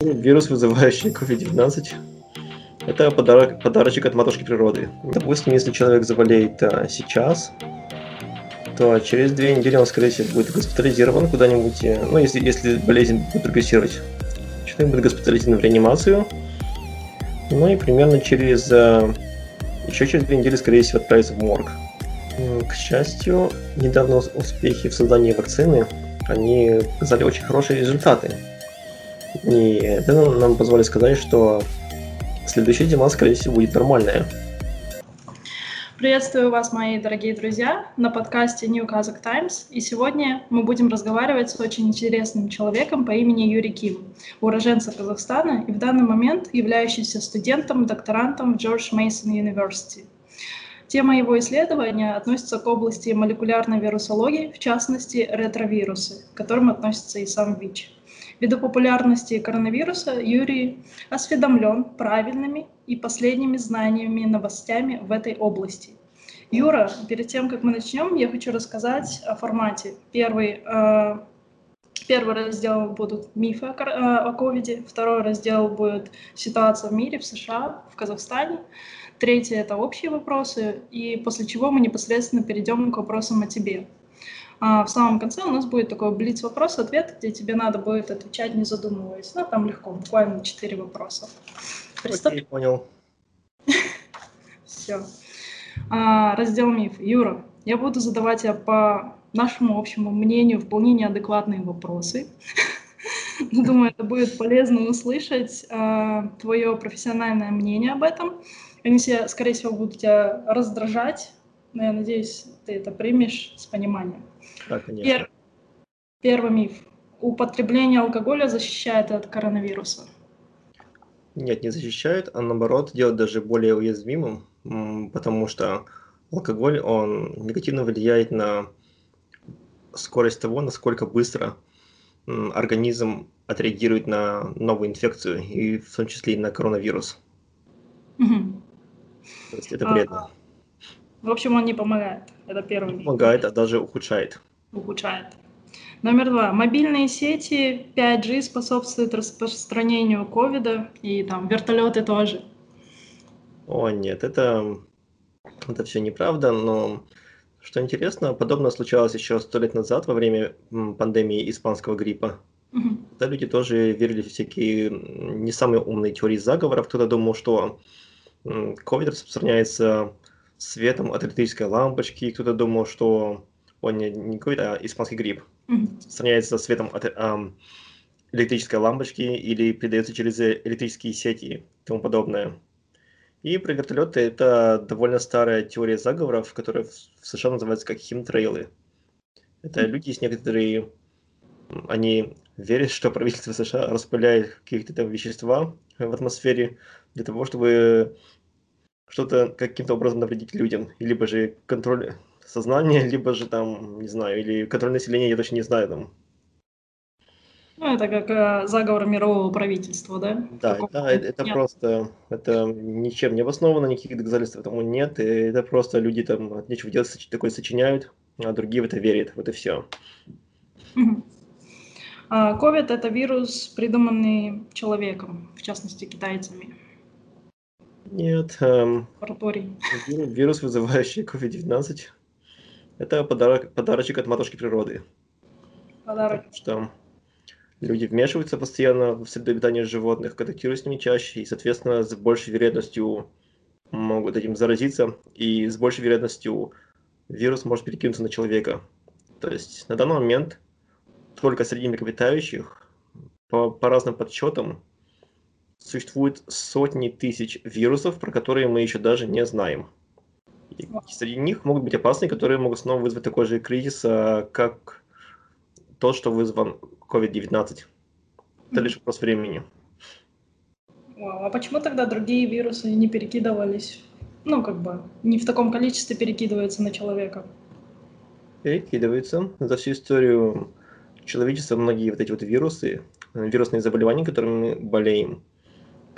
Вирус, вызывающий COVID-19, это подарок, подарочек от матушки природы. Допустим, если человек заболеет а, сейчас, то через две недели он, скорее всего, будет госпитализирован куда-нибудь, ну, если, если болезнь будет прогрессировать. Человек будет госпитализирован в реанимацию, ну и примерно через, а, еще через две недели, скорее всего, отправится в морг. К счастью, недавно успехи в создании вакцины, они показали очень хорошие результаты. И это нам позволит сказать, что следующая зима, скорее всего, будет нормальная. Приветствую вас, мои дорогие друзья, на подкасте New Kazakh Times. И сегодня мы будем разговаривать с очень интересным человеком по имени Юрий Ким, уроженца Казахстана и в данный момент являющийся студентом, докторантом в George Mason University. Тема его исследования относится к области молекулярной вирусологии, в частности ретровирусы, к которым относится и сам ВИЧ. Ввиду популярности коронавируса Юрий осведомлен правильными и последними знаниями и новостями в этой области. Юра, перед тем, как мы начнем, я хочу рассказать о формате. Первый, э, первый раздел будут мифы о, э, о ковиде, второй раздел будет ситуация в мире, в США, в Казахстане, третий — это общие вопросы, и после чего мы непосредственно перейдем к вопросам о тебе. А в самом конце у нас будет такой блиц вопрос-ответ, где тебе надо будет отвечать, не задумываясь. Ну, там легко, буквально четыре вопроса. Приступим? Окей, понял. Все. А, раздел миф. Юра, я буду задавать тебе по нашему общему мнению вполне неадекватные вопросы. Думаю, это будет полезно услышать э, твое профессиональное мнение об этом. Они, все, скорее всего, будут тебя раздражать, но я надеюсь, ты это примешь с пониманием. Да, конечно. Пер... Первый миф. Употребление алкоголя защищает от коронавируса. Нет, не защищает, а наоборот делает даже более уязвимым, потому что алкоголь, он негативно влияет на скорость того, насколько быстро организм отреагирует на новую инфекцию, и в том числе и на коронавирус. Угу. То есть это вредно. А, в общем, он не помогает. Это первый миф. Помогает, а даже ухудшает ухудшает. Номер два. Мобильные сети 5G способствуют распространению ковида и там вертолеты тоже. О, нет, это, это все неправда, но что интересно, подобное случалось еще сто лет назад во время пандемии испанского гриппа. Угу. Тогда люди тоже верили в всякие не самые умные теории заговоров. Кто-то думал, что ковид распространяется светом от электрической лампочки, кто-то думал, что он не, не какой-то, а испанский гриб. Mm-hmm. светом от эм, электрической лампочки или передается через электрические сети и тому подобное. И про вертолеты это довольно старая теория заговоров, которая в США называется как химтрейлы. Это люди с некоторые, они верят, что правительство США распыляет какие-то там вещества в атмосфере для того, чтобы что-то каким-то образом навредить людям, либо же контроль сознание, либо же там, не знаю, или контроль населения, я точно не знаю там. Ну, это как э, заговор мирового правительства, да? Да, Такого да это нет. просто, это ничем не обосновано, никаких доказательств этому нет, и это просто люди там от нечего делать такое сочиняют, а другие в это верят, вот и все. COVID – это вирус, придуманный человеком, в частности, китайцами. Нет. Эм. Вирус, вызывающий COVID-19, это подарок, подарочек от матушки природы. Подарок. Потому что люди вмешиваются постоянно в среду обитания животных, контактируют с ними чаще, и, соответственно, с большей вероятностью могут этим заразиться, и с большей вероятностью вирус может перекинуться на человека. То есть на данный момент только среди млекопитающих, по, по разным подсчетам, существует сотни тысяч вирусов, про которые мы еще даже не знаем. И среди них могут быть опасные, которые могут снова вызвать такой же кризис, а, как тот, что вызван COVID-19. Это лишь вопрос времени. Вау, а почему тогда другие вирусы не перекидывались? Ну, как бы, не в таком количестве перекидываются на человека? Перекидываются. За всю историю человечества многие вот эти вот вирусы, вирусные заболевания, которыми мы болеем,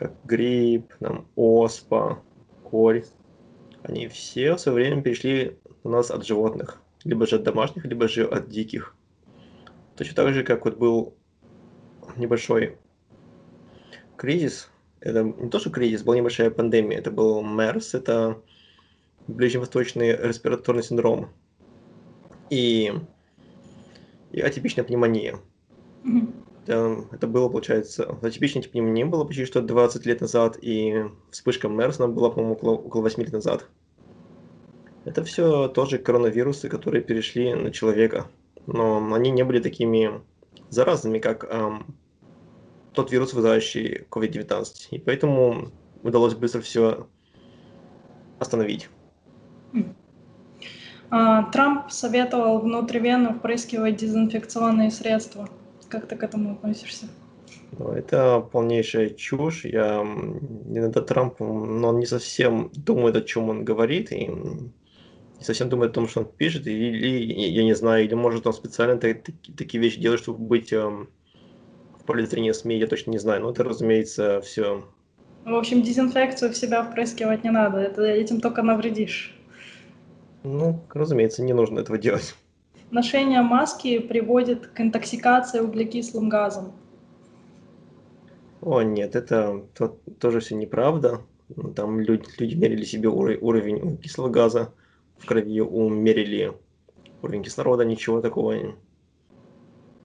как грипп, там, оспа, корь, они все в свое время перешли у нас от животных. Либо же от домашних, либо же от диких. Точно так же, как вот был небольшой кризис. Это не то, что кризис, была небольшая пандемия. Это был MERS, это ближневосточный респираторный синдром. И, и атипичная пневмония. Это, было, получается, атипичная пневмония было почти что 20 лет назад, и вспышка MERS она была, по-моему, около, около 8 лет назад. Это все тоже коронавирусы, которые перешли на человека. Но они не были такими заразными, как ам, тот вирус, вызывающий COVID-19. И поэтому удалось быстро все остановить. А, Трамп советовал внутривенно впрыскивать дезинфекционные средства. Как ты к этому относишься? Но это полнейшая чушь. Я иногда Трамп, но он не совсем думает, о чем он говорит, и не совсем думает о том, что он пишет, или, я не знаю, или может он специально та- таки- такие вещи делает, чтобы быть эм, в поле зрения СМИ, я точно не знаю. Но это, разумеется, все. В общем, дезинфекцию в себя впрыскивать не надо. Это этим только навредишь. Ну, разумеется, не нужно этого делать. Ношение маски приводит к интоксикации углекислым газом. О, нет, это то- тоже все неправда. Ну, Там люди, люди мерили себе уро- уровень углекислого газа в крови, умерили уровень кислорода, ничего такого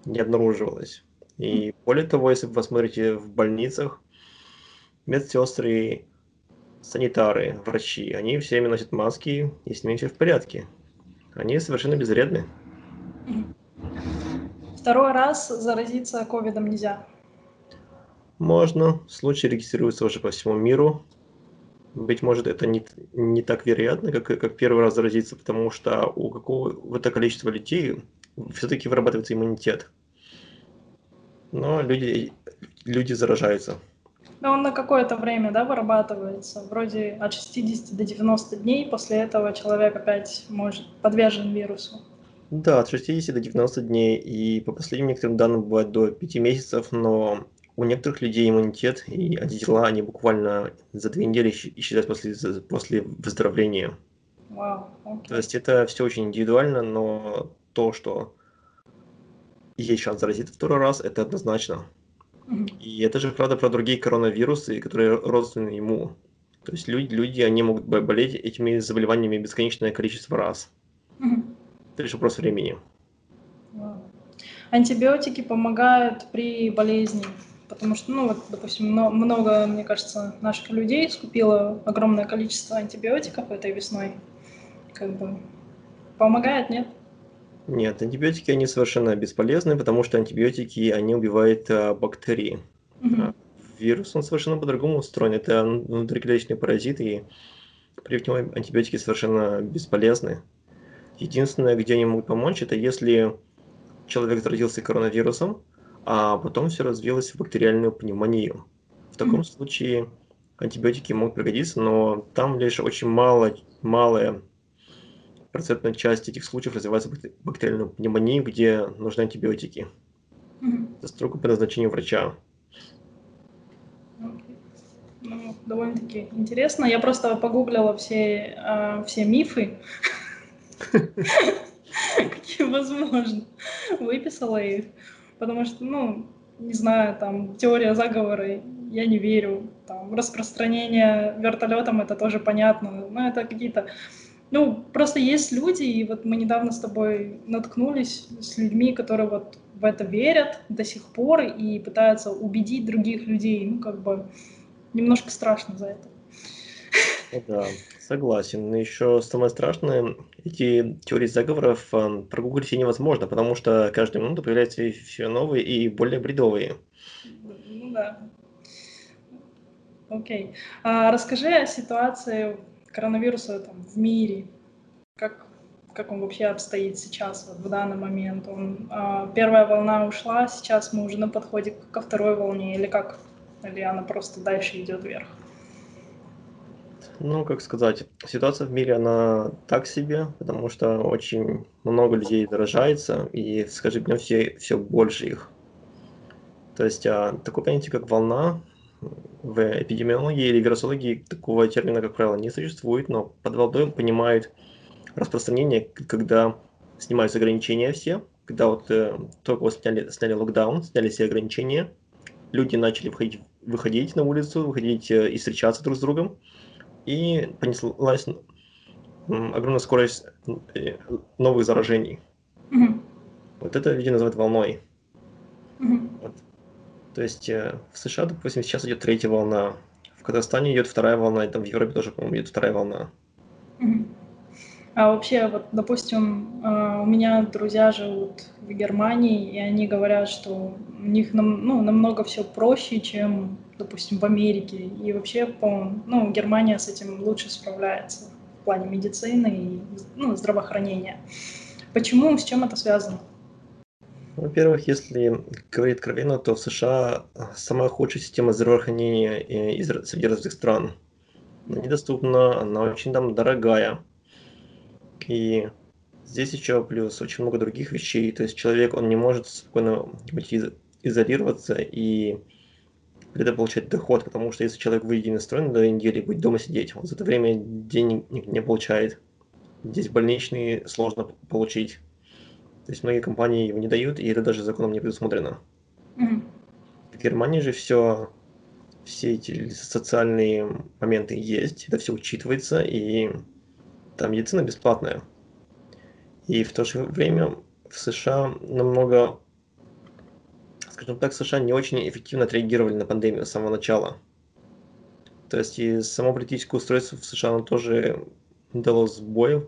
не- обнаруживалось. И более того, если вы посмотрите в больницах, медсестры, санитары, врачи, они все время носят маски, и с ними все в порядке. Они совершенно безвредны. Второй раз заразиться ковидом нельзя. Можно. Случаи регистрируются уже по всему миру. Быть может, это не, не так вероятно, как, как первый раз заразиться, потому что у какого-то количества людей все-таки вырабатывается иммунитет. Но люди, люди заражаются. Но он на какое-то время, да, вырабатывается. Вроде от 60 до 90 дней. После этого человек опять может подвержен вирусу. Да, от 60 до 90 дней, и по последним некоторым данным бывает до 5 месяцев, но у некоторых людей иммунитет и антитела, они буквально за две недели исч- исчезают после, после выздоровления. Вау, окей. То есть это все очень индивидуально, но то, что есть шанс заразиться второй раз, это однозначно. И это же правда про другие коронавирусы, которые родственны ему. То есть люди, люди они могут бо- болеть этими заболеваниями бесконечное количество раз. Мгм. Это лишь вопрос времени. Антибиотики помогают при болезни, потому что, ну вот, допустим, мно- много, мне кажется, наших людей скупило огромное количество антибиотиков этой весной. Как бы помогает, нет? Нет, антибиотики они совершенно бесполезны, потому что антибиотики они убивают а, бактерии. Мгм. А Вирус он совершенно по-другому устроен. Это внутриклеточный паразит, и против него антибиотики совершенно бесполезны. Единственное, где они могут помочь, это если человек заразился коронавирусом, а потом все развилось в бактериальную пневмонию. В таком Мгм. случае антибиотики могут пригодиться, но там лишь очень мало, малая процентная часть этих случаев развивается бак- бактериальную пневмонию, где нужны антибиотики. Мгм. Это строго по назначению врача. Окей. Ну, довольно-таки интересно. Я просто погуглила все, а, все мифы, какие возможно. Выписала их, потому что, ну, не знаю, там, теория заговора, я не верю. Там, распространение вертолетом, это тоже понятно. Но это какие-то... Ну, просто есть люди, и вот мы недавно с тобой наткнулись с людьми, которые вот в это верят до сих пор и пытаются убедить других людей. Ну, как бы немножко страшно за это. Ну Да, согласен. Еще самое страшное, эти теории заговоров а, прогуглить все невозможно, потому что каждую минуту появляются все новые и более бредовые. Ну да. Окей. А расскажи о ситуации коронавируса там, в мире. Как, как он вообще обстоит сейчас, вот, в данный момент? Он, а, первая волна ушла, сейчас мы уже на подходе ко второй волне, или как? Или она просто дальше идет вверх? Ну, как сказать, ситуация в мире, она так себе, потому что очень много людей заражается, и с каждым днем все, все больше их. То есть а, такое понятие, как волна, в эпидемиологии или вирусологии такого термина, как правило, не существует, но под волной понимают распространение, когда снимаются ограничения все, когда вот э, только вот сняли, сняли локдаун, сняли все ограничения, люди начали входить выходить на улицу, выходить э, и встречаться друг с другом. И понеслась огромная скорость э, новых заражений. Mm-hmm. Вот это люди называют волной. Mm-hmm. Вот. То есть э, в США, допустим, сейчас идет третья волна, в Казахстане идет вторая волна, и там в Европе тоже, по-моему, идет вторая волна. Mm-hmm. А вообще, вот, допустим, э, у меня друзья живут в Германии, и они говорят, что у них нам, ну, намного все проще, чем, допустим, в Америке. И вообще, по ну, Германия с этим лучше справляется в плане медицины и ну, здравоохранения. Почему, с чем это связано? Во-первых, если говорить откровенно, то в США самая худшая система здравоохранения из среди развитых стран. Она недоступна, она очень там дорогая. И здесь еще плюс очень много других вещей. То есть человек, он не может спокойно изолироваться и где-то получать доход, потому что если человек выйдет на строй на две недели будет дома сидеть, он за это время денег не получает. Здесь больничные сложно получить. То есть многие компании его не дают, и это даже законом не предусмотрено. Mm-hmm. В Германии же все, все эти социальные моменты есть, это все учитывается, и там медицина бесплатная. И в то же время в США намного, скажем так, США не очень эффективно отреагировали на пандемию с самого начала. То есть и само политическое устройство в США оно тоже дало сбой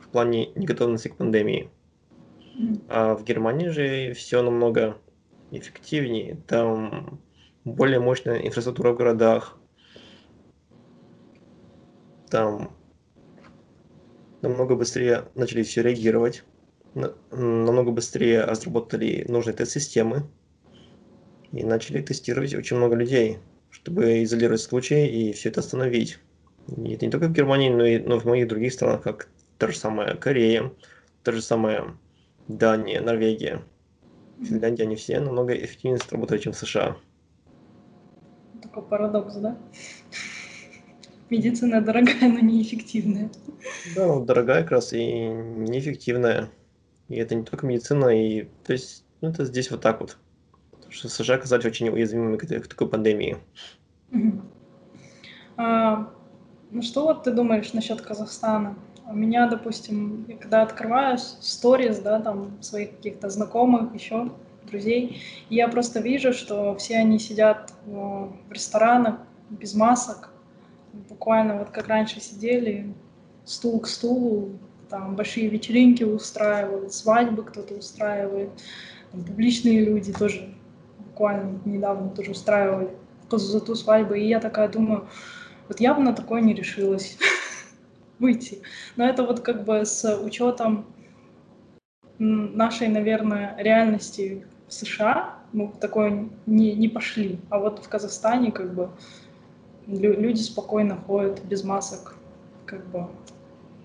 в плане неготовности к пандемии. А в Германии же все намного эффективнее. Там более мощная инфраструктура в городах. Там намного быстрее начали все реагировать, намного быстрее разработали нужные тест-системы и начали тестировать очень много людей, чтобы изолировать случаи и все это остановить. И это не только в Германии, но и но в многих других странах, как та же самая Корея, та же самая Дания, Норвегия, Финляндия, они все намного эффективнее работают, чем в США. Такой парадокс, да? Медицина дорогая, но неэффективная. Да, ну, дорогая как раз и неэффективная. И это не только медицина, и то есть ну, это здесь вот так вот. Потому что США оказались очень уязвимыми к, к такой пандемии. А, ну что вот ты думаешь насчет Казахстана? У меня, допустим, когда открываю сторис, да, там своих каких-то знакомых, еще друзей, я просто вижу, что все они сидят в ресторанах без масок, буквально вот как раньше сидели, стул к стулу, там большие вечеринки устраивают, свадьбы кто-то устраивает, там, публичные люди тоже буквально недавно тоже устраивали за ту свадьбу, и я такая думаю, вот я бы на такое не решилась. выйти. Но это вот как бы с учетом нашей, наверное, реальности в США мы такое не, не пошли. А вот в Казахстане как бы люди спокойно ходят без масок, как бы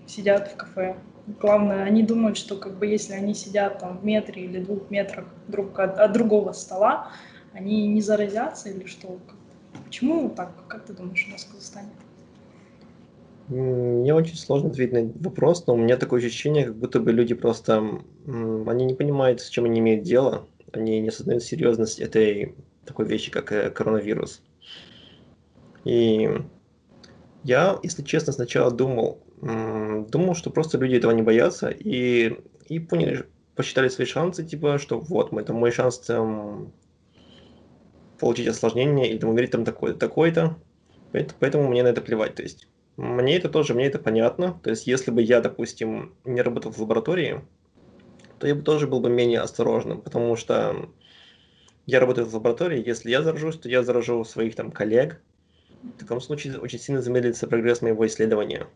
сидят в кафе. Главное, они думают, что как бы если они сидят там в метре или двух метрах друг от, от другого стола, они не заразятся или что? Почему так? Как ты думаешь у нас в Казахстане? Мне очень сложно ответить на этот вопрос, но у меня такое ощущение, как будто бы люди просто, они не понимают, с чем они имеют дело, они не осознают серьезность этой такой вещи, как э, коронавирус. И я, если честно, сначала думал, думал, что просто люди этого не боятся, и, и поняли, посчитали свои шансы, типа, что вот, это мой шанс там, получить осложнение или умереть там такой-то, такой-то, поэтому мне на это плевать, то есть мне это тоже, мне это понятно. То есть, если бы я, допустим, не работал в лаборатории, то я бы тоже был бы менее осторожным, потому что я работаю в лаборатории, если я заражусь, то я заражу своих там коллег. В таком случае очень сильно замедлится прогресс моего исследования.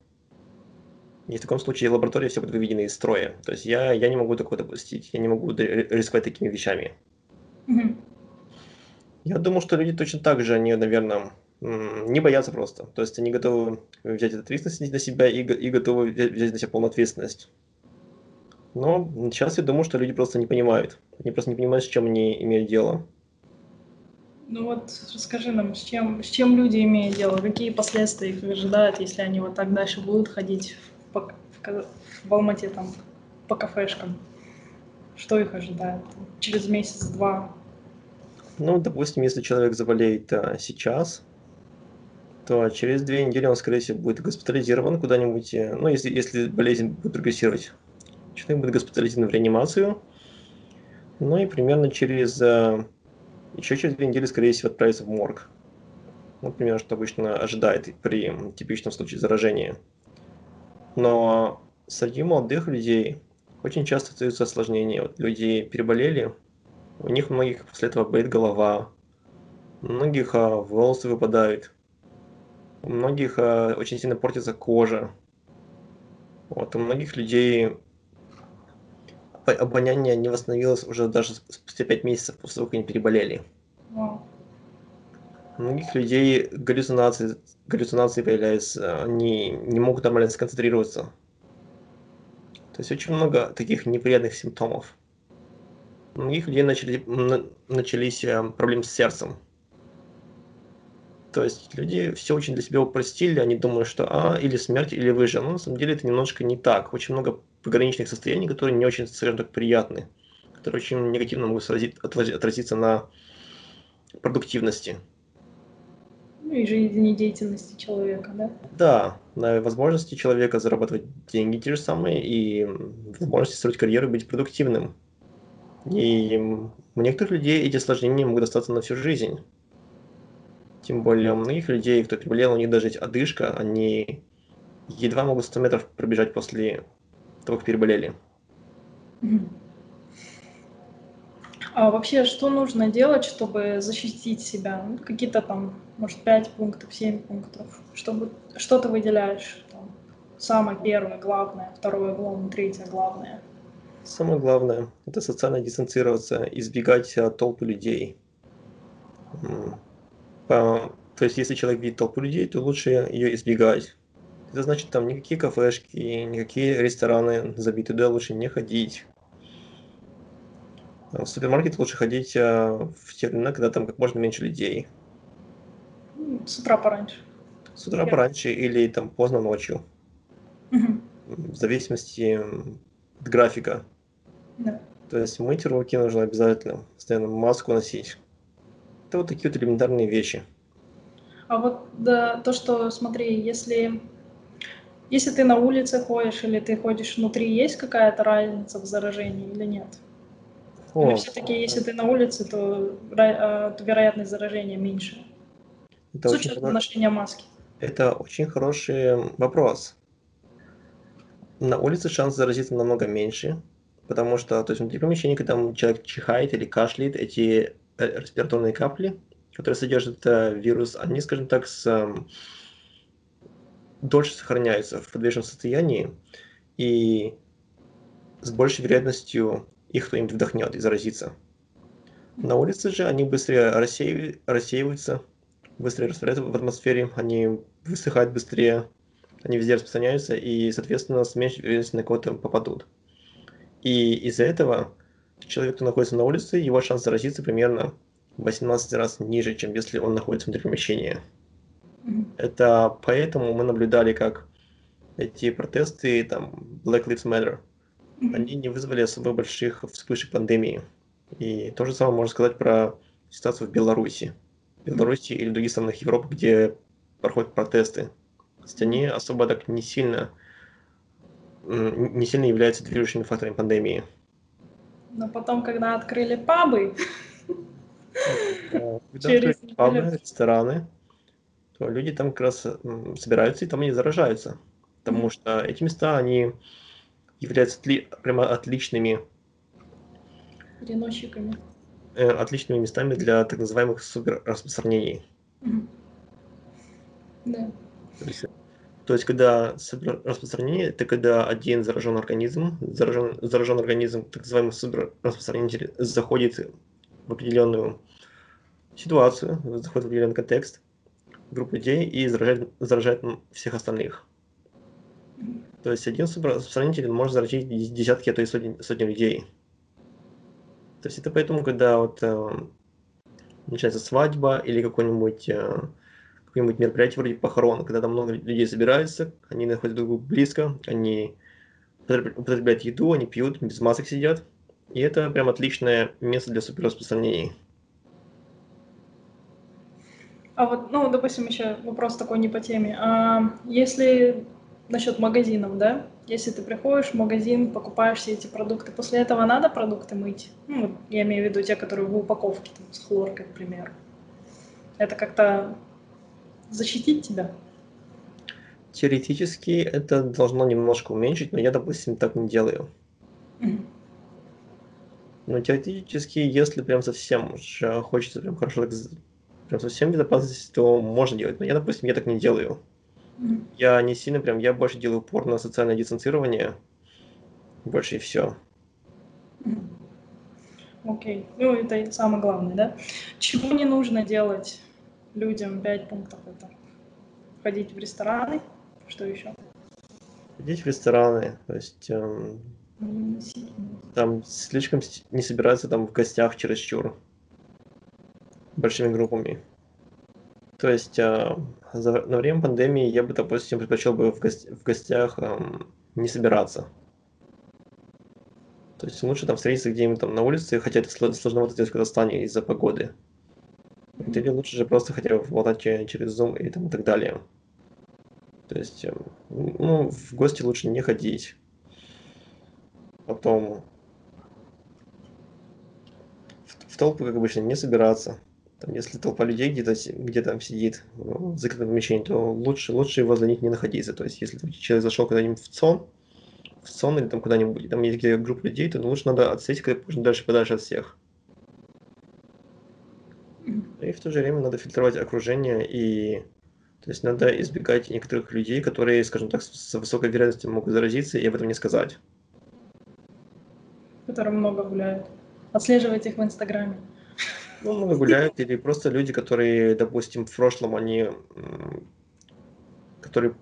И в таком случае лаборатория все будет выведена из строя. То есть я, я не могу такое допустить, я не могу рисковать такими вещами. Mm-hmm. Я думаю, что люди точно так же, они, наверное, не боятся просто. То есть они готовы взять ответственность на себя и, и готовы взять на себя полную ответственность. Но сейчас я думаю, что люди просто не понимают. Они просто не понимают, с чем они имеют дело. Ну вот расскажи нам, с чем, с чем люди имеют дело, какие последствия их ожидают, если они вот так дальше будут ходить в, в, в Алмате там, по кафешкам? Что их ожидает через месяц-два? Ну, допустим, если человек заболеет а, сейчас, то через две недели он, скорее всего, будет госпитализирован куда-нибудь, э, ну, если, если болезнь будет прогрессировать. Человек будет госпитализирован в реанимацию, ну и примерно через, а, еще через две недели, скорее всего, отправится в морг. Ну, примерно, что обычно ожидает при типичном случае заражения. Но среди молодых людей очень часто остаются осложнения. Вот люди переболели, у них у многих после этого болит голова, у многих а, волосы выпадают, у многих а, очень сильно портится кожа. Вот, у многих людей обоняние не восстановилось уже даже спустя 5 месяцев после того, как они переболели. Wow. У многих людей галлюцинации, галлюцинации появляются, они не могут нормально сконцентрироваться. То есть очень много таких неприятных симптомов. У многих людей начали, начались э, проблемы с сердцем. То есть люди все очень для себя упростили, они думают, что а, или смерть, или выжил. Но на самом деле это немножко не так. Очень много пограничных состояний, которые не очень, скажем так, приятны, которые очень негативно могут отразиться на продуктивности. Ну и жизнедеятельности человека, да? Да, на возможности человека зарабатывать деньги те же самые и возможности строить карьеру и быть продуктивным. И у некоторых людей эти осложнения могут остаться на всю жизнь. Тем более у многих людей, кто переболел, у них даже одышка, они едва могут 100 метров пробежать после как переболели. А вообще, что нужно делать, чтобы защитить себя? Ну, какие-то там, может, 5 пунктов, 7 пунктов, чтобы что то выделяешь? Там, самое первое, главное, второе, главное, третье, главное – Самое главное – это социально дистанцироваться, избегать а, толпы людей. По, то есть, если человек видит толпу людей, то лучше ее избегать. Это значит, там никакие кафешки, никакие рестораны забиты, туда лучше не ходить. В супермаркет лучше ходить а, в те времена, когда там как можно меньше людей. С утра пораньше. С утра пораньше или там поздно ночью. Угу. В зависимости от графика. Да. То есть мыть руки нужно обязательно, постоянно маску носить. Это вот такие вот элементарные вещи. А вот да, то, что, смотри, если, если ты на улице ходишь или ты ходишь внутри, есть какая-то разница в заражении или нет? О, или все-таки, если ты на улице, то, а, то вероятность заражения меньше? Это с учетом хорош... ношения маски. Это очень хороший вопрос. На улице шанс заразиться намного меньше, потому что, то есть внутри помещения, когда человек чихает или кашляет, эти э, респираторные капли, которые содержат э, вирус, они, скажем так, с, э, дольше сохраняются в подвижном состоянии, и с большей вероятностью их кто-нибудь вдохнет и заразится. На улице же они быстрее рассеив... рассеиваются, быстрее растворяются в атмосфере, они высыхают быстрее, они везде распространяются, и, соответственно, с меньшей вероятностью на кого-то попадут. И из-за этого человек, кто находится на улице, его шанс заразиться примерно 18 раз ниже, чем если он находится внутри помещения. Это поэтому мы наблюдали, как эти протесты, там, Black Lives Matter, они не вызвали особо больших вспышек пандемии. И то же самое можно сказать про ситуацию в Беларуси. В Беларуси или в других странах Европы, где проходят протесты. То есть они особо так не сильно не сильно являются движущими факторами пандемии. Но потом, когда открыли пабы, когда открыли пабы, рестораны, то люди там как раз собираются и там они заражаются. Потому что эти места, они являются прямо отличными переносчиками. Э, отличными местами для так называемых суперраспространений. Да. То есть, когда распространение, это когда один заражен организм, заражен, заражен организм, так называемый суперраспространитель, заходит в определенную ситуацию, заходит в определенный контекст, группу людей и заражает, заражает всех остальных. То есть один суперраспространитель может заразить десятки, а то и сотни, сотни людей. То есть это поэтому, когда вот э, начинается свадьба или э, какое-нибудь мероприятие вроде похорон, когда там много людей собираются, они находятся друг другу близко, они употребляют еду, они пьют, без масок сидят. И это прям отличное место для суперраспространений. А вот, ну, допустим, еще вопрос такой не по теме. А если насчет магазинов, да? Если ты приходишь в магазин, покупаешь все эти продукты, после этого надо продукты мыть? Ну, я имею в виду те, которые в упаковке, там, с хлоркой, к примеру. Это как-то защитить тебя? Теоретически это должно немножко уменьшить, но я, допустим, так не делаю. Но теоретически, если прям совсем уж э, хочется прям хорошо так прям совсем безопасности, то можно делать. Но я, допустим, я так не делаю. Я не сильно прям, я больше делаю упор на социальное дистанцирование. Больше и все. Окей. Ну, это самое главное, да? Чего не нужно делать людям? Пять пунктов это. Ходить в рестораны. Что еще? Ходить в рестораны, то есть эм, носить. там слишком не собираться там в гостях чересчур большими группами. То есть а, за- на время пандемии я бы, допустим, предпочел бы в, гос- в гостях ам, не собираться. То есть лучше там встретиться где-нибудь там на улице, хотя это сло- сложновато сделать в Казахстане из-за погоды. Или лучше же просто хотя бы болтать че- через Zoom и, там, и так далее. То есть, эм, ну, в гости лучше не ходить. Потом в, в толпы, как обычно, не собираться. Там, если толпа людей где-то где там сидит в закрытом помещении, то лучше, лучше возле них не находиться. То есть, если человек зашел куда-нибудь в ЦОН, в ЦОН или там куда-нибудь, там есть где группа людей, то лучше надо отсесть как можно дальше подальше от всех. И в то же время надо фильтровать окружение и то есть надо избегать некоторых людей, которые, скажем так, с высокой вероятностью могут заразиться и об этом не сказать. Которые много гуляют. Отслеживать их в Инстаграме. Ну, много гуляют, или просто люди, которые, допустим, в прошлом они, которые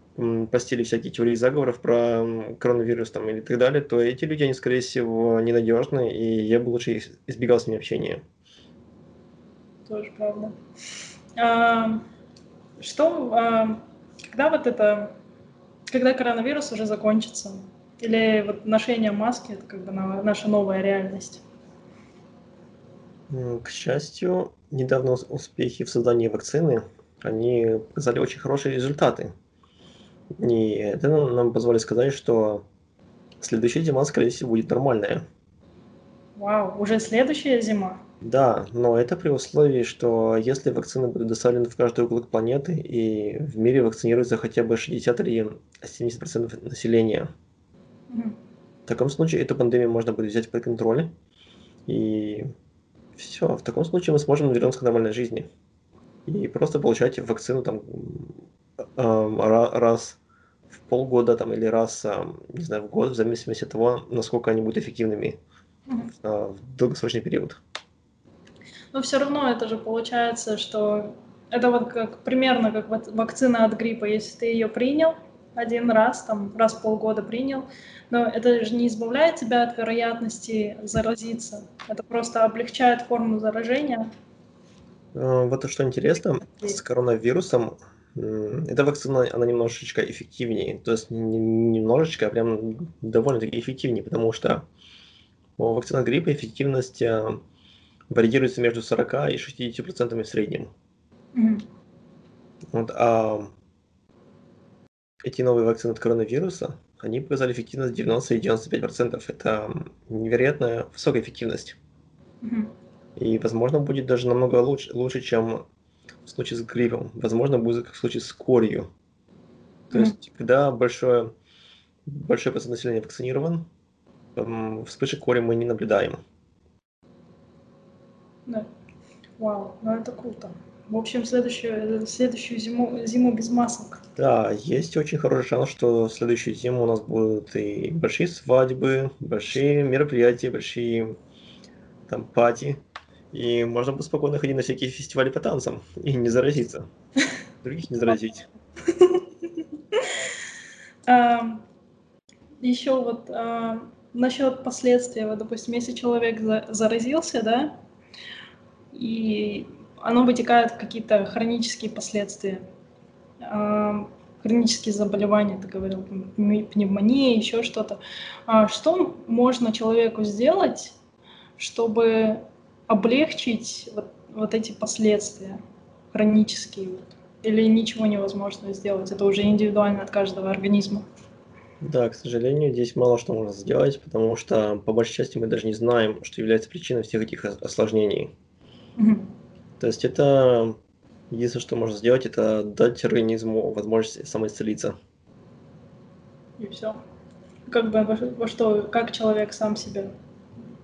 постили всякие теории заговоров про коронавирус там или так далее, то эти люди, они, скорее всего, ненадежны, и я бы лучше избегал с ними общения. Тоже правда. А, что, а, когда вот это, когда коронавирус уже закончится? Или вот ношение маски, это как бы на- наша новая реальность? К счастью, недавно ус- успехи в создании вакцины, они показали очень хорошие результаты. И это нам позволит сказать, что следующая зима, скорее всего, будет нормальная. Вау, уже следующая зима? Да, но это при условии, что если вакцины будут доставлены в каждый уголок планеты, и в мире вакцинируется хотя бы 60 или 70% населения. Мгм. В таком случае эту пандемию можно будет взять под контроль, и все. В таком случае мы сможем вернуться к нормальной жизни. И просто получать вакцину там ам, ра- раз в полгода там, или раз, ам, не знаю, в год, в зависимости от того, насколько они будут эффективными а, в долгосрочный период. Но все равно это же получается, что это вот как примерно как вак- вакцина от гриппа. Если ты ее принял один раз, там раз в полгода принял, но это же не избавляет тебя от вероятности заразиться. Это просто облегчает форму заражения. А, Вот что интересно, с коронавирусом эта вакцина, она немножечко эффективнее. То есть не немножечко, а прям довольно-таки эффективнее, потому что у вакцины гриппа эффективность а, варьируется между 40 и 60 процентами в среднем. Мгм. Вот, а эти новые вакцины от коронавируса, они показали эффективность 90 и 95 процентов. Это невероятная высокая эффективность. Мгм. И, возможно, будет даже намного лучше, лучше, чем в случае с гриппом. Возможно, будет как в случае с корью. То Мгм. есть, когда большое, большой процент населения вакцинирован, вспышек кори мы не наблюдаем. Да. Вау, ну это круто. В общем, следующую, следующую зиму, зиму без масок. Да, есть очень хороший шанс, что в следующую зиму у нас будут и большие свадьбы, большие мероприятия, большие там пати. И можно будет спокойно ходить на всякие фестивали по танцам и не заразиться. Других не заразить. Еще вот насчет последствий. Вот, допустим, если человек за- заразился, да, и оно вытекает в какие-то хронические последствия. А, Хронические заболевания, ты говорил, пневмония, еще что-то. А Что можно человеку сделать, чтобы облегчить вот, вот эти последствия? хронический? Или ничего невозможно сделать? Это уже индивидуально от каждого организма. Да, к сожалению, здесь мало что можно сделать, потому что по большей части мы даже не знаем, что является причиной всех этих осложнений. Мгм. То есть это единственное, что можно сделать, это дать организму возможность самоисцелиться. И все. Как бы во, во что, как человек сам себя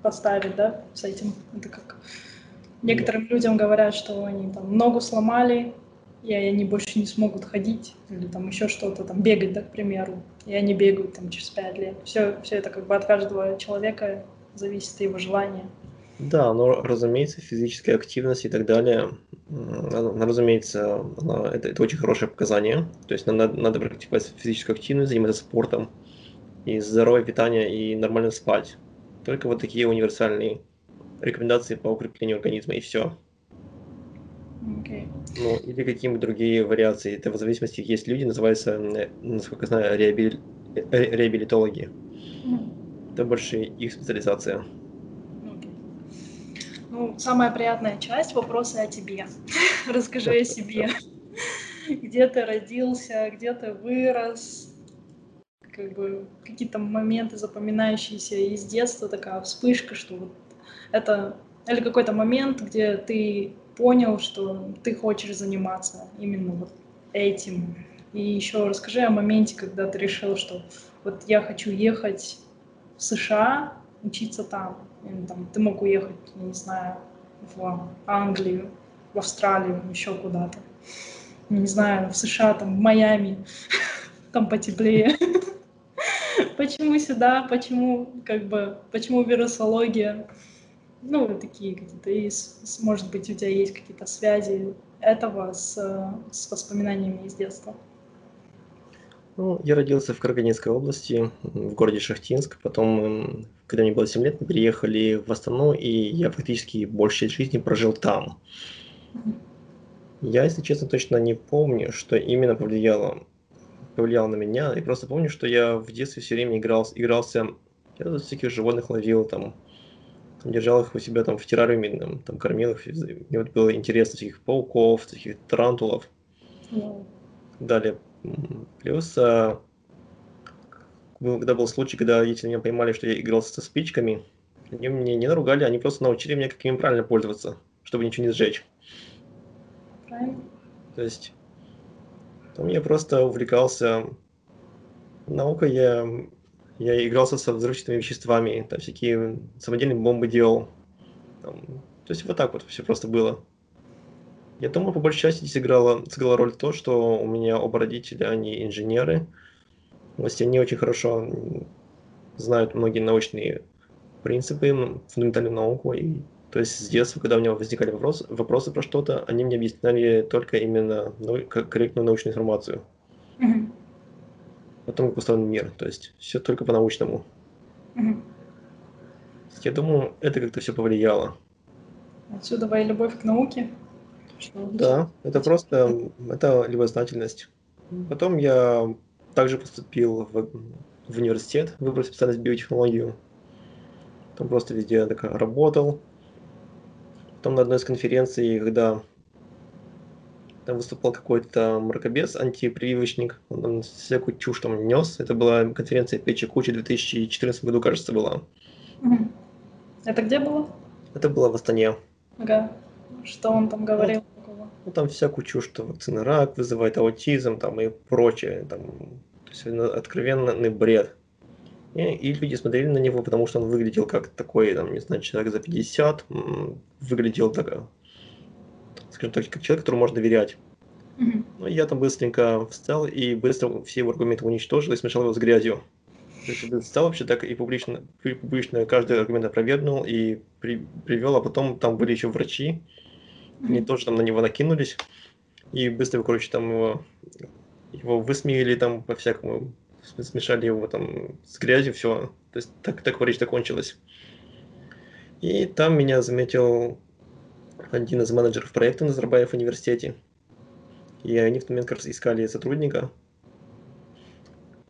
поставит, да, с этим. Это как некоторым людям говорят, что они там ногу сломали, и они больше не смогут ходить, или там еще что-то, там бегать, да, к примеру, и они бегают там через пять лет. Все, все это как бы от каждого человека зависит его желание. Да, но, разумеется, физическая активность и так далее, она, разумеется, она- это, это очень хорошее показание. То есть нам надо, надо практиковать физическую активность, заниматься спортом, и здоровое питание, и нормально спать. Только вот такие универсальные рекомендации по укреплению организма, и все. Окей. Ну, или какие-нибудь другие вариации. Это в зависимости, есть люди, называются, м, насколько я знаю, реабили- ре- реабилитологи. Мгм. Это больше их специализация. Ну, самая приятная часть вопросы о тебе. Расскажи о себе. Где ты родился, где ты вырос, как бы какие-то моменты запоминающиеся из детства, такая вспышка, что вот это или какой-то момент, где ты понял, что ты хочешь заниматься именно вот этим. И еще расскажи о моменте, когда ты решил, что вот я хочу ехать в США, учиться там. Там ты мог уехать, не знаю, в Англию, в Австралию, еще куда-то. Не знаю, в США, там, в Майами, там потеплее. Почему сюда, почему, как бы, почему вирусология? Ну, такие какие-то, и, может быть, у тебя есть какие-то связи этого с, с воспоминаниями из детства. Ну, я родился в Карагандинской области, в городе Шахтинск. Потом, когда мне было 7 лет, мы переехали в Астану, и я фактически большую часть жизни прожил там. Я, если честно, точно не помню, что именно повлияло, повлияло на меня. И просто помню, что я в детстве все время играл, игрался, я тут всяких животных ловил, там, там держал их у себя там в террариуме, там, там кормил их. Мне вот было интересно всяких пауков, всяких тарантулов. Ну, Далее. Плюс, а, когда был случай, когда родители меня поймали, что я играл со спичками, они меня не наругали, они просто научили меня, как ими правильно пользоваться, чтобы ничего не сжечь. правильно? То есть, там я просто увлекался наукой, я, я игрался со взрывчатыми веществами, там всякие самодельные бомбы делал. Там, то есть вот так вот все просто было. Я думаю, по большей части здесь играла, сыграла роль то, что у меня оба родителя, они инженеры. Есть они очень хорошо знают многие научные принципы, фундаментальную науку. И, то есть с детства, когда у меня возникали вопросы, вопросы про что-то, они мне объясняли только именно как корректную научную информацию. Мгм. О том, как устроен мир. То есть все только по-научному. Есть Я думаю, это как-то все повлияло. Отсюда твоя любовь к науке. Что Да, это просто, это любознательность. Потом я также поступил в, в университет, выбрал специальность биотехнологию. Там просто везде так работал. Потом на одной из конференций, когда там выступал какой-то мракобес, антипрививочник, он там всякую чушь там нес. Это была конференция Печи Кучи в 2014 году, кажется, была. Это где было? Это было в Астане. Ага. Что он там говорил такого? Ну, там всякую чушь, что вакцина рак вызывает аутизм там, и прочее. Там, то есть откровенный бред. И, люди смотрели на него, потому что он выглядел как такой, там, не знаю, человек за 50, м, выглядел так, скажем так, как человек, которому можно доверять. Мгм. Ну, я там быстренько встал и быстро все его аргументы уничтожил и смешал его с грязью. То есть встал вообще так и публично, пу- публично каждый аргумент опровергнул и при, привел, а потом там были еще врачи, они Мгм. тоже там на него накинулись и быстро, короче, там его, его высмеяли там по-всякому, см- смешали его там с грязью, все. То есть так, так речь закончилась. И там меня заметил один из менеджеров проекта на Назарбаев университете. И они в тот момент как раз искали сотрудника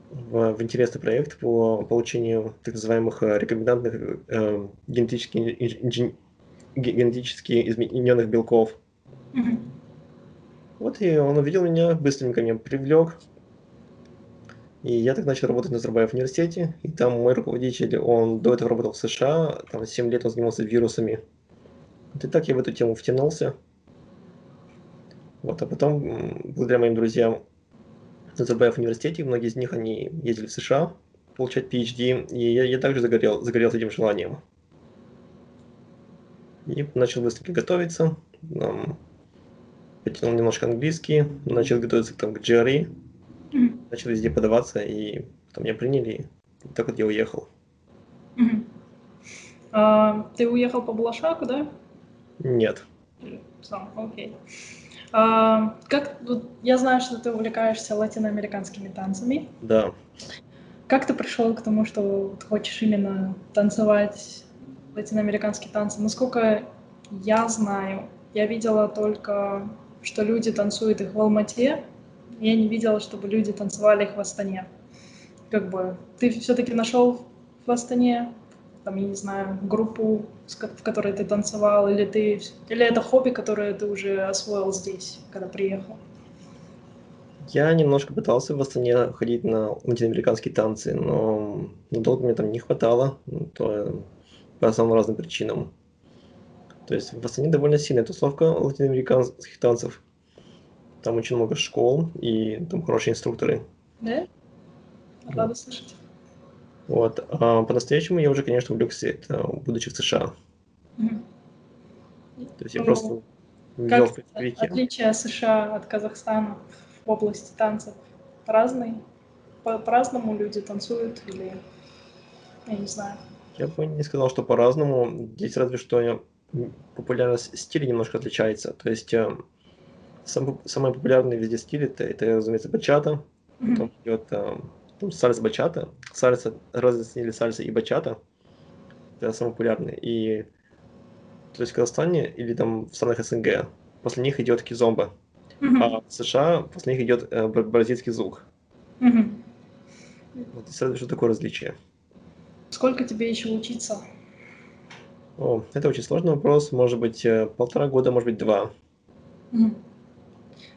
в, в интересный проект по получению так называемых э, рекомендантных э, генетически, инж- ге- генетически измененных белков. Мгм. Вот и он увидел меня, быстренько меня привлек. И я так начал работать на Назарбаев университете. И там мой руководитель, он до этого работал в США, там 7 лет он занимался вирусами. Вот и так я в эту тему втянулся. Вот, а потом, благодаря моим друзьям в Назарбаев университете, многие из них, они ездили в США получать PhD, и я, я также загорел, загорел этим желанием. И начал быстренько готовиться, потянул немножко английский, начал готовиться там, к GRE, mm-hmm. начал везде подаваться, и потом меня приняли, и так вот я уехал. Mm-hmm. А, ты уехал по Балашаку, да? Нет. Сам, окей. А, как, я знаю, что ты увлекаешься латиноамериканскими танцами. Да. Как ты пришел к тому, что ты хочешь именно танцевать латиноамериканские танцы? Насколько я знаю, я видела только, что люди танцуют их в Алмате, я не видела, чтобы люди танцевали их в Астане. Как бы ты все-таки нашел в Астане, там, я не знаю, группу, в которой ты танцевал, или ты, или это хобби, которое ты уже освоил здесь, когда приехал? Я немножко пытался в Астане ходить на латиноамериканские танцы, но долго мне там не хватало, то по самым разным причинам. То есть в Астане довольно сильная тусовка латиноамериканских танцев. Там очень много школ и там хорошие инструкторы. Да? Рада слышать. Вот. А по-настоящему я уже, конечно, увлекся это, будучи в США. Mm. То есть я ну, просто ввел в Отличие США от Казахстана в области танцев разные? По- по-разному люди танцуют или я не знаю. Я бы не сказал, что по-разному. Здесь разве что популярность стиля немножко отличается. То есть э, сам, самый популярный везде стиль это, это разумеется, бачата, потом идет э, там, сальса бачата, сальса, разъяснили сальса и бачата, это самый популярный. И то есть в Казахстане или там в странах СНГ после них идет кизомба. Mm-hmm. А в США после них идет э, бразильский звук. Mm-hmm. Вот, что такое различие. Сколько тебе еще учиться? О, это очень сложный вопрос. Может быть, э, полтора года, может быть, два. Mm-hmm.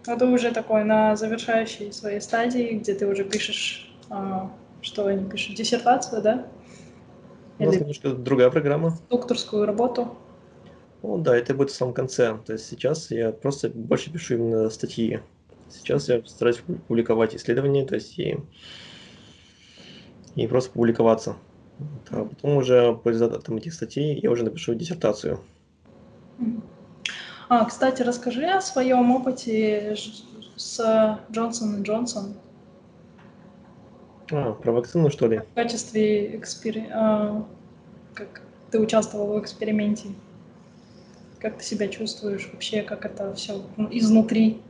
А ты уже такой на завершающей своей стадии, где ты уже пишешь, а, что они пишут, диссертацию, да? У нас немножко другая программа. Докторскую работу. Ну да, это будет в самом конце. То есть сейчас я просто больше пишу именно статьи. Сейчас я стараюсь публиковать исследования, то есть и, и просто публиковаться. А потом уже по результатам этих статей я уже напишу диссертацию. А, кстати, расскажи о своем опыте с Джонсон Джонсон. А, про вакцину, что ли? В качестве экспери... а, как ты участвовал в эксперименте. Как ты себя чувствуешь вообще, как это все изнутри?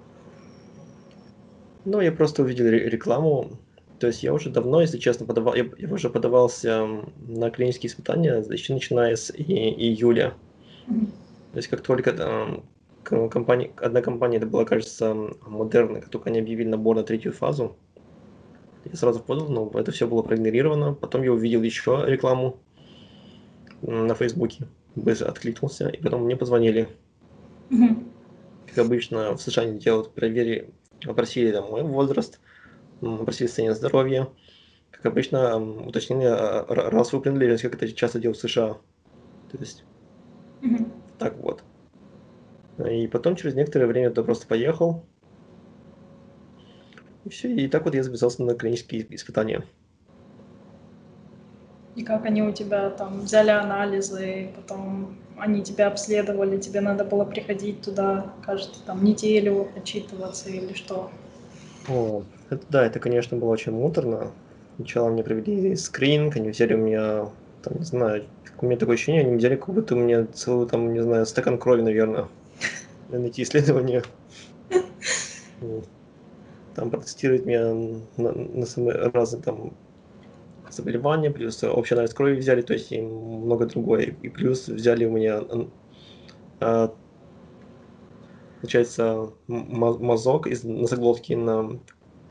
Ну, я просто увидел рекламу. То есть я уже давно, если честно, подавал, я, я уже подавался на клинические испытания, еще начиная с и, июля. То есть как только там, компания, одна компания, это была, кажется, Модерна, как только они объявили набор на третью фазу, я сразу подал, но это все было проигнорировано. Потом я увидел еще рекламу на Фейсбуке быстро откликнулся, и потом мне позвонили. Mm-hmm. Как обычно, в США они делают, проверили, опросили там, мой возраст, опросили состояние здоровья. Как обычно, уточнили а, расовую принадлежность, как это часто делают в США. То есть, mm-hmm. так вот. И потом через некоторое время я просто поехал. И все, и так вот я записался на клинические испытания. И как они у тебя там взяли анализы, потом они тебя обследовали, тебе надо было приходить туда кажется, там неделю отчитываться или что? О, это, да, это, конечно, было очень муторно. Сначала мне провели скрининг, они взяли у меня, там, не знаю, у меня такое ощущение, они взяли как будто у меня целую, там, не знаю, стакан крови, наверное, на эти исследования. Там протестировать меня на, на самые разные там заболевания, плюс общий анализ крови взяли, то есть и много другое. И плюс взяли у меня, а, получается, мазок из носоглотки на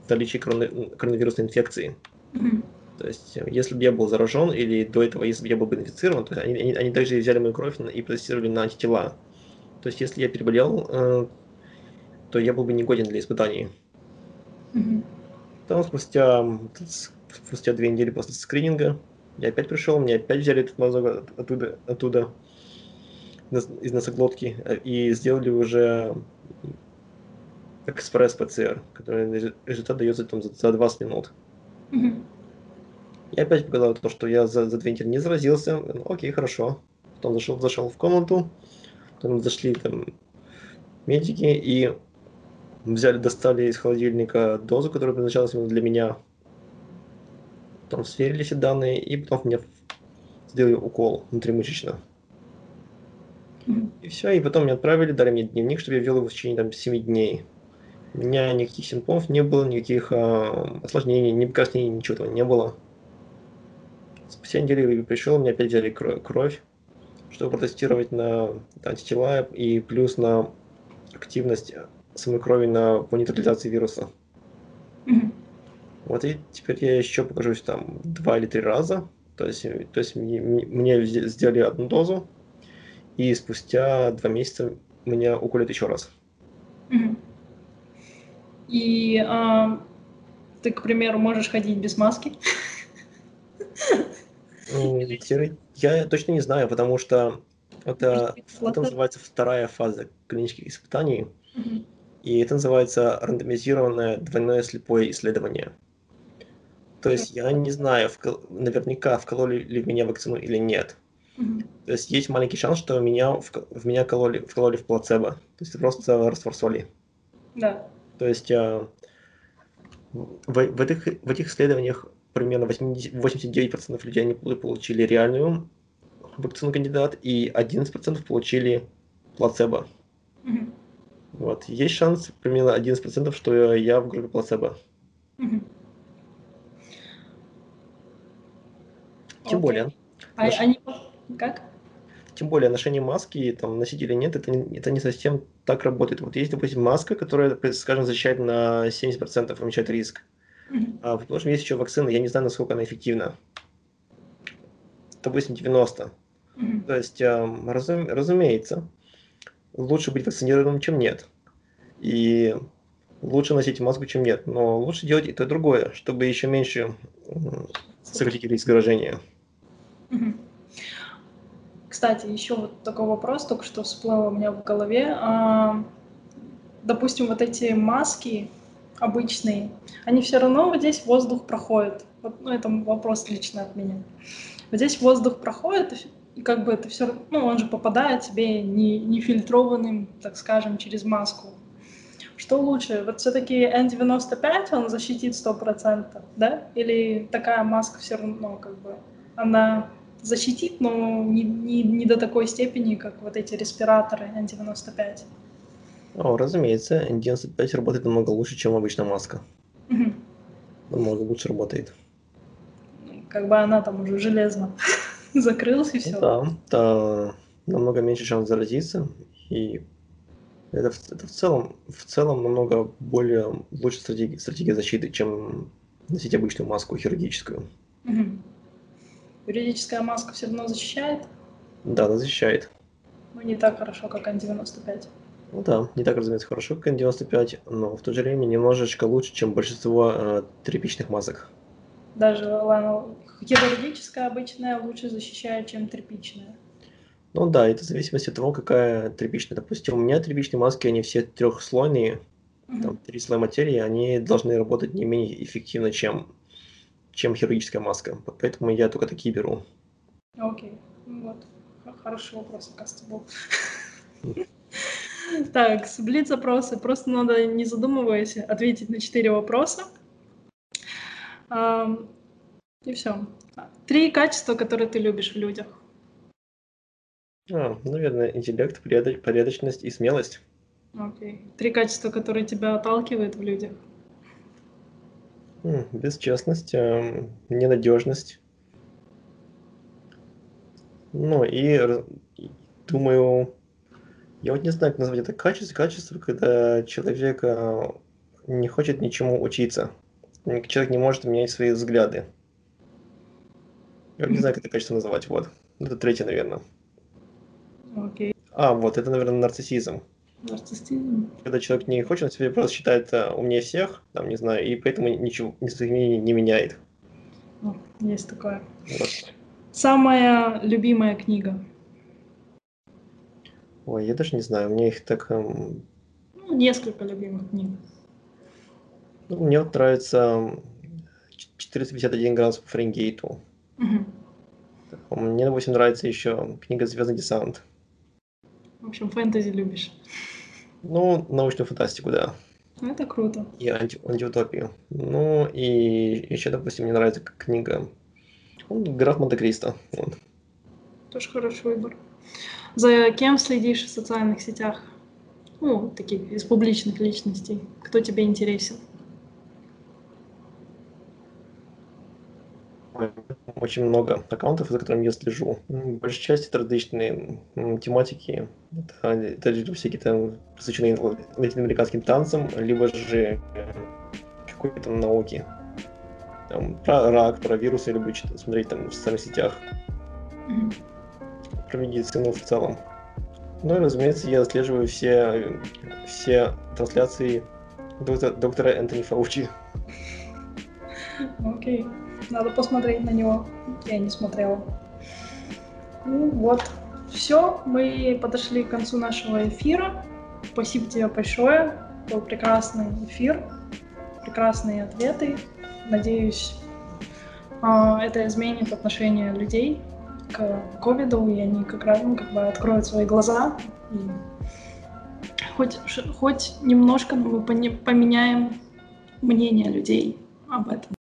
наличие коронавирусной инфекции. Mm-hmm. То есть, если бы я был заражен, или до этого, если бы я был бы инфицирован, то они, они, они также взяли мою кровь и протестировали на антитела. То есть, если я переболел э, то я был бы не годен для испытаний. Мгм. Потом спустя, спустя две недели после скрининга я опять пришел, мне опять взяли этот мазок от- оттуда, оттуда из носоглотки э, и сделали уже экспресс-ПЦР, который резу- результат дается там за, за 20 минут. Мгм. Я опять показал то, что я за, за две недели не заразился. Ну, окей, хорошо. Потом зашел, зашел в комнату, потом зашли там медики и взяли, достали из холодильника дозу, которая предназначалась именно для меня. Потом сверили все данные, и потом мне сделали укол внутримышечно. И все, и потом мне отправили, дали мне дневник, чтобы я вел его в течение там 7 дней. У меня никаких симптомов не было, никаких а, осложнений, ни покраснений, ничего этого не было. Спустя неделю пришел, мне опять взяли кро- кровь, чтобы протестировать на антитела и плюс на активность самой крови на по нейтрализации вируса. Вот и теперь я еще покажусь там два или три раза. То есть, э, то есть мне, мне- сделали одну дозу, и спустя два месяца меня уколят еще раз. Мгм. И а, ты, к примеру, можешь ходить без маски? Я точно не знаю, потому что это, это называется вторая фаза клинических испытаний, и это называется рандомизированное двойное слепое исследование. То есть я не знаю вкол- наверняка, вкололи ли в меня вакцину или нет. Мгм. То есть есть маленький шанс, что меня вк- в меня кололи, вкололи в плацебо. То есть просто раствор соли. Да. То есть а, в, в этих, в этих исследованиях примерно 80 89% людей они пол- получили реальную вакцину кандидат, и 11% получили плацебо. Мгм. Вот. Есть шанс примерно 11%, что я в группе плацебо. Мгм. Тем Окей. более, А наш- они как? Тем более ношение маски, там, носить или нет, это, не- это не совсем так работает. Вот есть, допустим, маска, которая, скажем, защищает на 70%, уменьшает риск. Мгм. А, предположим, есть еще вакцина, я не знаю, насколько она эффективна. Допустим, 90. Мгм. То есть, эм, разум- разумеется, лучше быть вакцинированным, чем нет. И лучше носить маску, чем нет. Но лучше делать и то, и другое, чтобы еще меньше сократить риск заражения. Мгм. Кстати, еще вот такой вопрос только что всплыл у меня в голове. А, допустим, вот эти маски обычные, они все равно вот здесь воздух проходит. Вот, ну, это вопрос лично от меня. Вот здесь воздух проходит, и как бы это все, ну, он же попадает тебе не, не фильтрованным, так скажем, через маску. Что лучше? Вот все-таки N95 он защитит 100%, да? Или такая маска все равно как бы она защитит, но не, не, не до такой степени, как вот эти респираторы N95. О, разумеется, N95 работает намного лучше, чем обычная маска. Мгм. Намного лучше работает. Как бы она там уже железно закрылась и Ну все. Да, да, намного меньше шанс заразиться, и это, это в целом, в целом намного более лучшая стратегия, стратегия защиты, чем носить обычную маску хирургическую. Юридическая маска все равно защищает, Да, она защищает. но не так хорошо, как N95. Ну да, не так, разумеется, хорошо, как N95, но в то же время немножечко лучше, чем большинство э, тряпичных масок. Даже ладно, хирургическая обычная лучше защищает, чем тряпичная. Ну да, это в зависимости от того, какая тряпичная. Допустим, у меня тряпичные маски, они все трехслойные, Мгм. там три слоя материи, они должны работать не менее эффективно, чем, чем хирургическая маска. Поэтому я только такие беру. Окей, ну вот. Хороший вопрос, оказывается, был. Так, блиц опросы. Просто надо, не задумываясь, ответить на четыре вопроса. И все. Три качества, которые ты любишь в людях. А, наверное, интеллект, порядо- порядочность и смелость. Окей. Три качества, которые тебя отталкивают в людях. Бесчестность, эм, ненадежность. Ну и думаю, я вот не знаю, как назвать это качество. Качество, когда человек э, не хочет ничему учиться. Человек не может менять свои взгляды. Я не знаю, как это качество называть. Вот. Это третье, наверное. Окей. А, вот, это, наверное, нарциссизм. Нарциссизм. Когда человек не хочет, он себя просто считает э, умнее всех, там, не знаю, и поэтому ничего не не меняет. Ну, есть такое. Вот. Самая любимая книга. Ой, я даже не знаю, мне их так... эм, Ну, несколько любимых книг. ну, мне вот нравится м, 451 градус по Фаренгейту. Мгм. Мне, допустим, нравится еще книга «Звездный десант». В общем, фэнтези любишь. Ну, научную фантастику, да. Это круто. И анти- антиутопию. Ну, и еще, допустим, мне нравится книга ну, «Граф Монте-Кристо». Вот. Тоже хороший выбор. За кем следишь в социальных сетях? Ну, таких из публичных личностей. Кто тебе интересен? Очень много аккаунтов, за которыми я слежу. Большая часть м, тематики. Это, это всякие там посвященные ла- латиноамериканским танцам, либо же э, какой-то науке. Там, про рак, про вирусы я люблю чит- смотреть там в социальных сетях, про медицину в целом. Ну и, разумеется, я отслеживаю все, все трансляции доктора, доктора Энтони Фаучи. Окей. Надо посмотреть на него. Я не смотрела. Ну вот. Все, мы подошли к концу нашего эфира. Спасибо тебе большое. Был прекрасный эфир, прекрасные ответы. Надеюсь, а, это изменит отношение людей к ковиду, и они как раз ну, как бы откроют свои глаза и хоть, хоть немножко мы поменяем мнение людей об этом.